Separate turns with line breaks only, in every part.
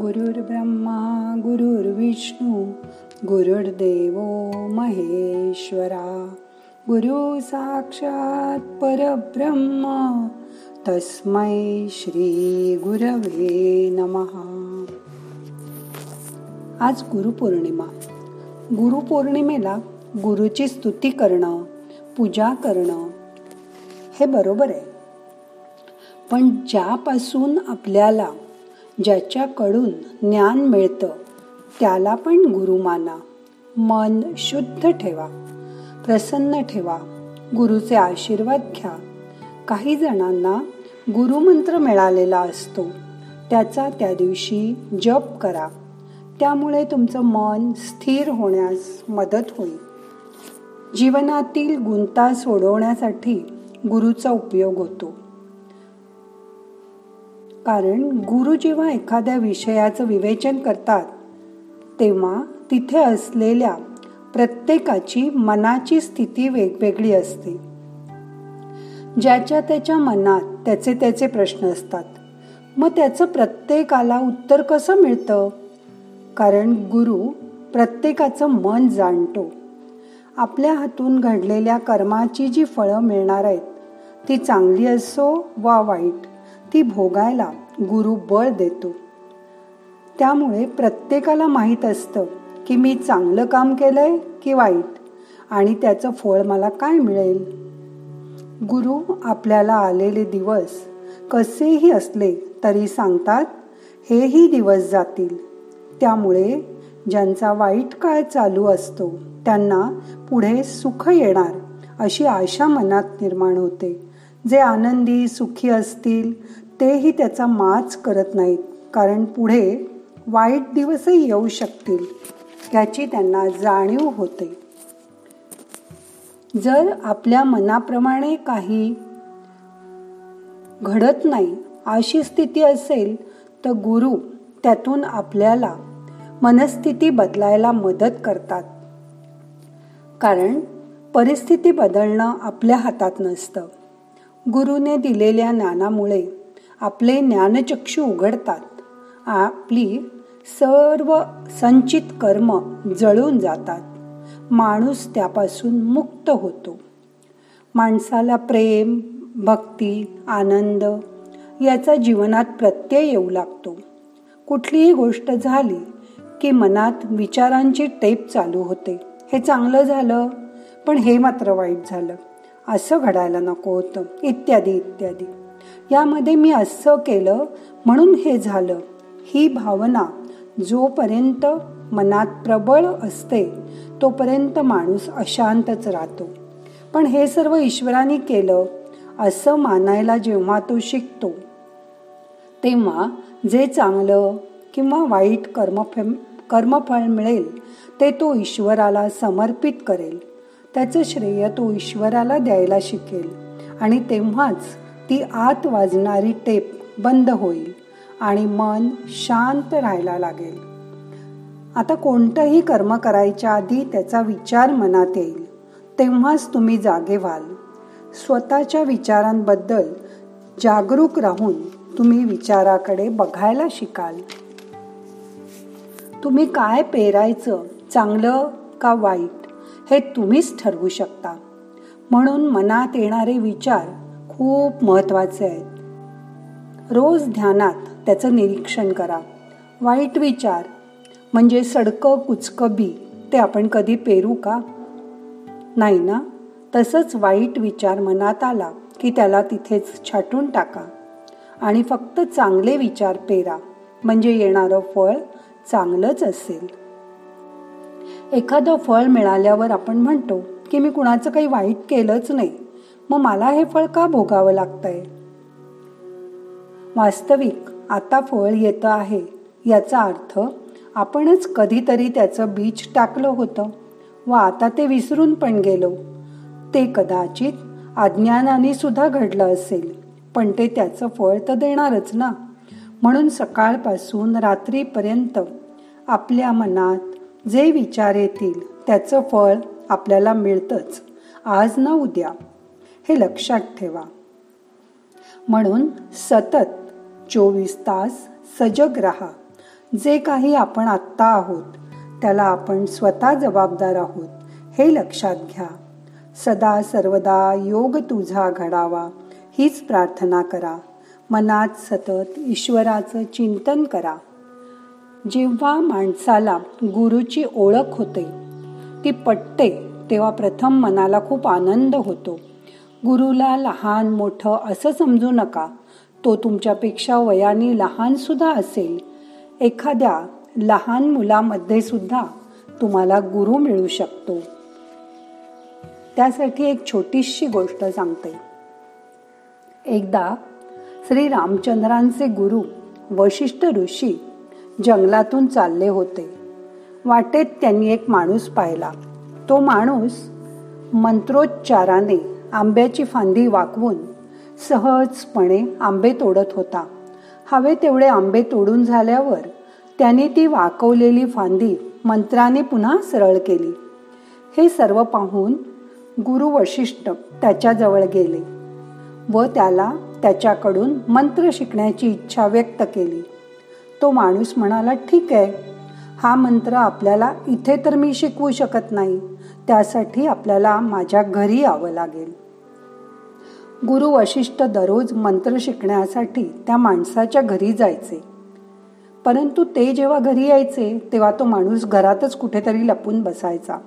गुरुर्ब्रह्मा गुरुर्विष्णू गुरुर्देव महेश्वरा. गुरु साक्षात परब्रह्म तस्मै श्री गुरवे नमहा आज गुरुपौर्णिमा. गुरुपौर्णिमेला गुरुची स्तुती करणं पूजा करणं हे बरोबर आहे. पण ज्यापासून आपल्याला ज्याच्याकडून ज्ञान मिळतं त्याला पण गुरु माना मन शुद्ध ठेवा प्रसन्न ठेवा गुरुचे आशीर्वाद घ्या. काही जणांना गुरुमंत्र मिळालेला असतो त्याचा त्या दिवशी जप करा. त्यामुळे तुमचं मन स्थिर होण्यास मदत होईल. जीवनातील गुंता सोडवण्यासाठी गुरुचा उपयोग होतो. कारण गुरु जेव्हा एखाद्या विषयाचं विवेचन करतात तेव्हा तिथे असलेल्या प्रत्येकाची मनाची स्थिती वेगवेगळी असते. ज्याच्या त्याच्या मनात त्याचे त्याचे प्रश्न असतात. मग त्याचं प्रत्येकाला उत्तर कसं मिळतं? कारण गुरु प्रत्येकाचं मन जाणतो. आपल्या हातून घडलेल्या कर्माची जी फळं मिळणार आहेत ती चांगली असो वा वाईट ती भोगायला गुरु बळ देतो. त्यामुळे प्रत्येकाला माहीत असतं की मी चांगलं काम केलंय की वाईट आणि त्याचं फळ मला काय मिळेल? गुरु आपल्याला आलेले दिवस कसेही असले तरी सांगतात हेही दिवस जातील. त्यामुळे ज्यांचा वाईट काळ चालू असतो त्यांना पुढे सुख येणार अशी आशा मनात निर्माण होते. जे आनंदी सुखी असतील तेही त्याचा माच करत नाहीत. कारण पुढे वाईट दिवसही येऊ शकतील याची त्यांना जाणीव होते. जर आपल्या मनाप्रमाणे काही घडत नाही अशी स्थिती असेल तर गुरु त्यातून आपल्याला मनस्थिती बदलायला मदत करतात. कारण परिस्थिती बदलणं आपल्या हातात नसतं. गुरुने दिलेल्या ज्ञानामुळे आपले ज्ञानचक्षु उघडतात. आपली सर्व संचित कर्म जळून जातात. माणूस त्यापासून मुक्त होतो. माणसाला प्रेम भक्ती आनंद याचा जीवनात प्रत्यय येऊ लागतो. कुठलीही गोष्ट झाली की मनात विचारांची टेप चालू होते. हे चांगलं झालं पण हे मात्र वाईट झालं. असं घडायला नको होतं. इत्यादी इत्यादी. यामध्ये मी असं केलं म्हणून हे झालं. ही भावना जोपर्यंत मनात प्रबळ असते तोपर्यंत माणूस अशांतच राहतो. पण हे सर्व ईश्वराने केलं असं मानायला जेव्हा तो शिकतो तेव्हा जे चांगलं किंवा वाईट कर्म कर्मफळ मिळेल ते तो ईश्वराला समर्पित करेल. त्याचं श्रेय तो ईश्वराला द्यायला शिकेल. आणि तेव्हाच ती आत वाजणारी टेप बंद होईल आणि मन शांत राहायला लागेल. आता कोणतंही कर्म करायच्या आधी त्याचा विचार मनात येईल. तेव्हाच तुम्ही जागे व्हाल. स्वतःच्या विचारांबद्दल जागरूक राहून तुम्ही विचाराकडे बघायला शिकाल. तुम्ही काय पेरायचं चांगलं का वाईट? हे तुम्हीच ठरवू शकता. म्हणून मनात येणारे विचार खूप महत्त्वाचे आहेत. रोज ध्यानात त्याचं निरीक्षण करा. वाईट विचार म्हणजे सडकं कुचकं बी ते आपण कधी पेरू का? नाही ना? तसंच वाईट विचार मनात आला की त्याला तिथेच छाटून टाका. आणि फक्त चांगले विचार पेरा म्हणजे येणारं फळ चांगलंच असेल. एखादं फळ मिळाल्यावर आपण म्हणतो की मी कुणाचं काही वाईट केलंच नाही. मग मला हे फळ का भोगावं लागतंय? वास्तविक आता फळ येतं आहे. याचा अर्थ आपणच कधीतरी त्याचं बीज टाकलं होतं व आता ते विसरून पण गेलो. ते कदाचित अज्ञानाने सुद्धा घडलं असेल पण ते त्याचं फळ तर देणारच ना. म्हणून सकाळपासून रात्रीपर्यंत आपल्या मनात जे विचार येतील त्याचं फळ आपल्याला मिळतंच. आज ना उद्या. हे लक्षात ठेवा. म्हणून सतत चोवीस तास सजग राहा. जे काही आपण आत्ता आहोत त्याला आपण स्वतः जबाबदार आहोत हे लक्षात घ्या. सदा सर्वदा योग तुझा घडावा हीच प्रार्थना करा. मनात सतत ईश्वराचं चिंतन करा. जेव्हा माणसाला गुरुची ओळख होते ती पटते तेव्हा प्रथम मनाला खूप आनंद होतो. गुरुला लहान मोठं असं समजू नका. तो तुमच्यापेक्षा वयाने लहानसुद्धा असेल. एखाद्या लहान मुलामध्ये सुद्धा तुम्हाला गुरु मिळू शकतो. त्यासाठी एक छोटीशी गोष्ट सांगते. एकदा श्री रामचंद्रांचे गुरु वशिष्ठ ऋषी जंगलातून चालले होते. वाटेत त्यांनी एक माणूस पाहिला. तो माणूस मंत्रोच्चाराने आंब्याची फांदी वाकवून सहजपणे आंबे तोडत होता. हवे तेवढे आंबे तोडून झाल्यावर त्याने ती वाकवलेली फांदी मंत्राने पुन्हा सरळ केली. हे सर्व पाहून गुरु वशिष्ठ त्याच्याजवळ गेले व त्याला त्याच्याकडून मंत्र शिकण्याची इच्छा व्यक्त केली. तो माणूस म्हणाला ठीक आहे. हा मंत्र आपल्याला इथे तर मी शिकवू शकत नाही. त्यासाठी आपल्याला माझ्या घरी यावं लागेल. गुरु वशिष्ठ दररोज मंत्र शिकण्यासाठी त्या माणसाच्या घरी जायचे. परंतु ते जेव्हा घरी यायचे तेव्हा तो माणूस घरातच कुठेतरी लपून बसायचा.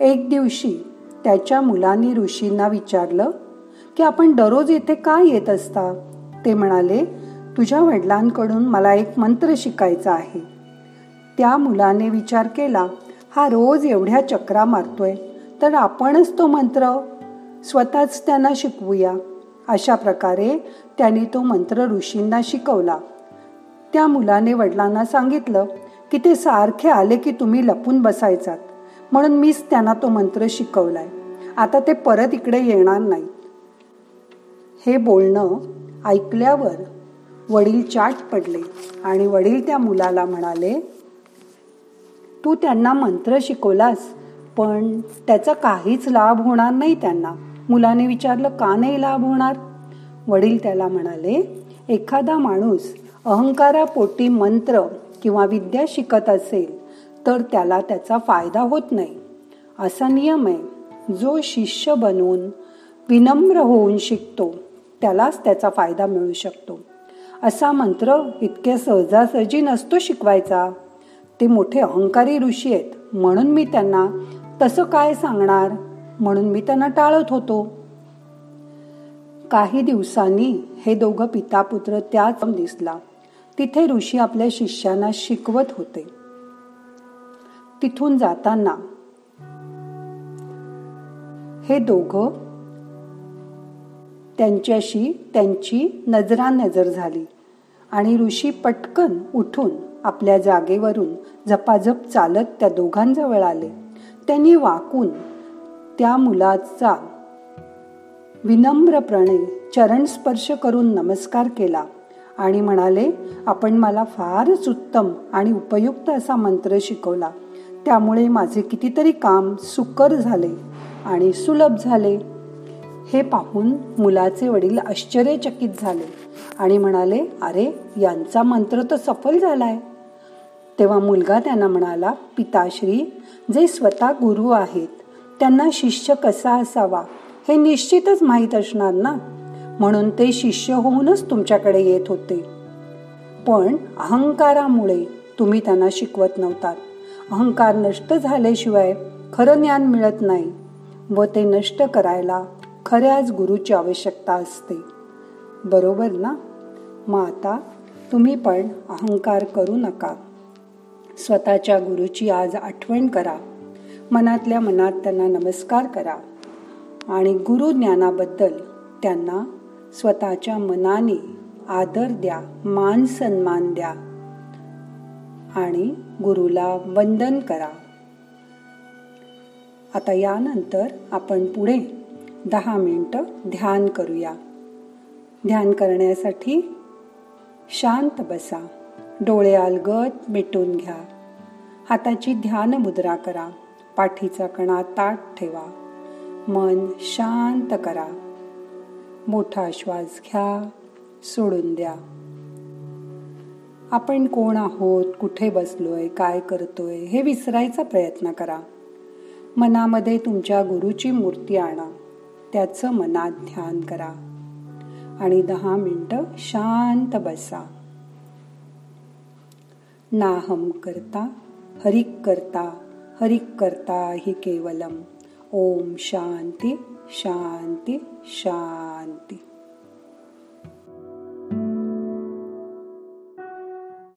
एक दिवशी त्याच्या मुलांनी ऋषींना विचारलं की आपण दररोज इथे का येत असता? ते म्हणाले तुझ्या वडिलांकडून मला एक मंत्र शिकायचा आहे. त्या मुलाने विचार केला हा रोज एवढ्या चक्रा मारतोय तर आपणच तो मंत्र स्वतःच त्यांना शिकवूया. अशा प्रकारे त्यांनी तो मंत्र ऋषींना शिकवला. त्या मुलाने वडिलांना सांगितलं की ते सारखे आले की तुम्ही लपून बसायचात. म्हणून मीच त्यांना तो मंत्र शिकवलाय. आता ते परत इकडे येणार नाही हे बोलणं ऐकल्यावर वडील चाट पडले आणि वडील त्या मुलाला म्हणाले तू त्यांना मंत्र शिकवलास पण त्याचा काहीच लाभ होणार नाही त्यांना. मुलाने विचारलं का नाही लाभ होणार? वडील त्याला म्हणाले एखादा माणूस अहंकारापोटी मंत्र किंवा विद्या शिकत असेल तर त्याला त्याचा फायदा होत नाही. असा नियम आहे. जो शिष्य बनवून विनम्र होऊन शिकतो त्यालाच त्याचा फायदा मिळू शकतो. असा मंत्र इतक्या सहजासहजी नसतो शिकवायचा. ते मोठे अहंकारी ऋषी आहेत. म्हणून मी त्यांना तसं काय सांगणार? म्हणून मी त्यांना टाळत होतो. काही दिवसांनी हे दोघं पिता पुत्र त्याच दिसला. तिथे ऋषी आपल्या शिष्यांना शिकवत होते. तिथून जाताना हे दोघं त्यांच्याशी त्यांची नजरानजर झाली. आणि ऋषी पटकन उठून आपल्या जागेवरून झपाझप चालत त्या दोघांजवळ आले. त्यांनी वाकून त्या मुलाचा विनम्रपणे चरण स्पर्श करून नमस्कार केला आणि म्हणाले आपण मला फारच उत्तम आणि उपयुक्त असा मंत्र शिकवला. त्यामुळे माझे कितीतरी काम सुकर झाले आणि सुलभ झाले. हे पाहून मुलाचे वडील आश्चर्यचकित झाले आणि म्हणाले अरे यांचा मंत्र तर सफल झालाय. तेव्हा मुलगा त्यांना म्हणाला पिताश्री जे स्वतः गुरु आहेत त्यांना शिष्य कसा असावा हे निश्चितच माहीत असणार ना? म्हणून ते शिष्य होऊनच तुमच्याकडे येत होते. पण अहंकारामुळे तुम्ही त्यांना शिकवत नव्हतात. अहंकार नष्ट झाल्याशिवाय खरं ज्ञान मिळत नाही व ते नष्ट करायला खऱ्याच गुरुची आवश्यकता असते. बरोबर ना? मग आता तुम्ही पण अहंकार करू नका. स्वतःच्या गुरुची आज आठवण करा. मनातल्या मनात त्यांना नमस्कार करा. आणि गुरु ज्ञानाबद्दल त्यांना स्वतःच्या मनाने आदर द्या मान सन्मान द्या. आणि गुरुला वंदन करा. आता यानंतर आपण पुढे दहा मिनटं ध्यान करूया. ध्यान करण्यासाठी शांत बसा. डोळे अलगत मिटून घ्या. हाताची ध्यान मुद्रा करा. पाठीचा कणा ताट ठेवा. मन शांत करा. मोठा श्वास घ्या. सोडून द्या. आपण कोण आहोत? कुठे बसलोय? काय करतोय? हे विसरायचा प्रयत्न करा. मनामध्ये तुमच्या गुरुची मूर्ती आणा. त्याचं मनात ध्यान करा. आणि दहा मिनटं शांत बसा. नाहम करता हरिक करता हरिक करता हि केवलम. ओम शांती शांती शांती.